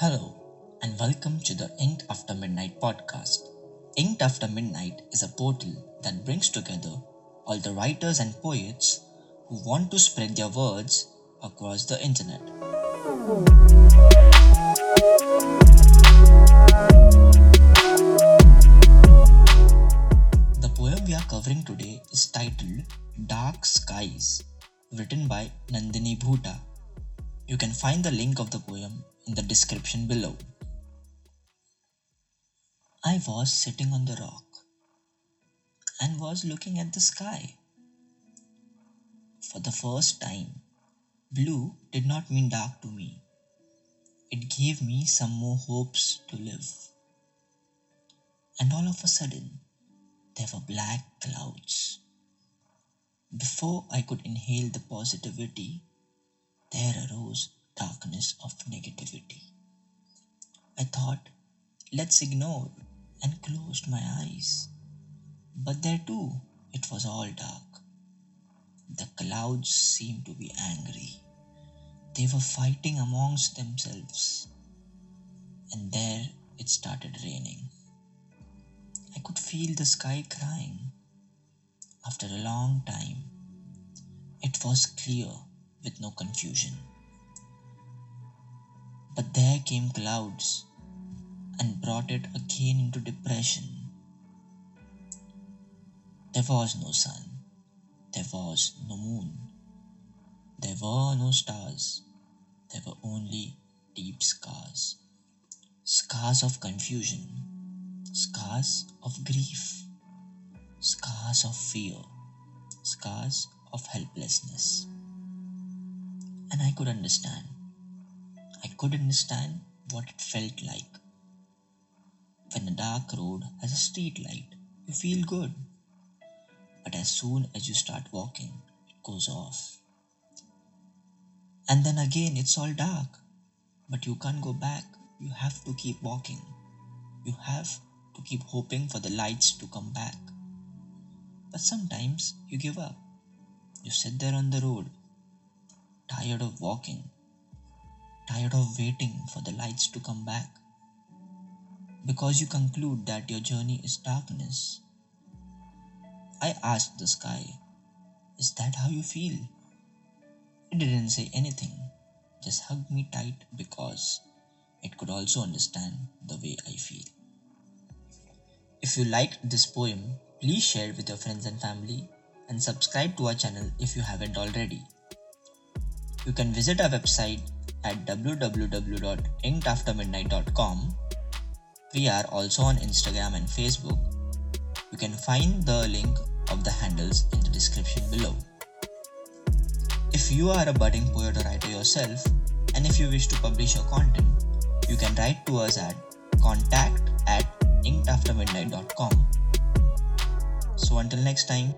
Hello, and welcome to the Inked After Midnight podcast. Inked After Midnight is a portal that brings together all the writers and poets who want to spread their words across the internet. The poem we are covering today is titled Dark Skies, written by Nandini Bhuta. You can find the link of the poem in the description below. I was sitting on the rock and was looking at the sky. For the first time, blue did not mean dark to me. It gave me some more hopes to live. And all of a sudden, there were black clouds. Before I could inhale the positivity, there arose darkness of negativity. I thought, let's ignore, and closed my eyes. But there too, it was all dark. The clouds seemed to be angry. They were fighting amongst themselves. And there it started raining. I could feel the sky crying. After a long time, it was clear with no confusion. But there came clouds and brought it again into depression. There was no sun, there was no moon, there were no stars, there were only deep scars. Scars of confusion, scars of grief, scars of fear, scars of helplessness. And I could understand. Could understand what it felt like. When a dark road has a street light, you feel good. But as soon as you start walking, it goes off. And then again, it's all dark. But you can't go back. You have to keep walking. You have to keep hoping for the lights to come back. But sometimes you give up. You sit there on the road, tired of walking, tired of waiting for the lights to come back. Because you conclude that your journey is darkness. I asked the sky, Is that how you feel? It didn't say anything, just hugged me tight because it could also understand the way I feel. If you liked this poem, please share it with your friends and family and subscribe to our channel if you haven't already. You can visit our website at www.inkedaftermidnight.com. We are also on Instagram and Facebook. You can find the link of the handles in the description below. If you are a budding poet or writer yourself, and if you wish to publish your content, you can write to us at contact at inkedaftermidnight.com. So until next time,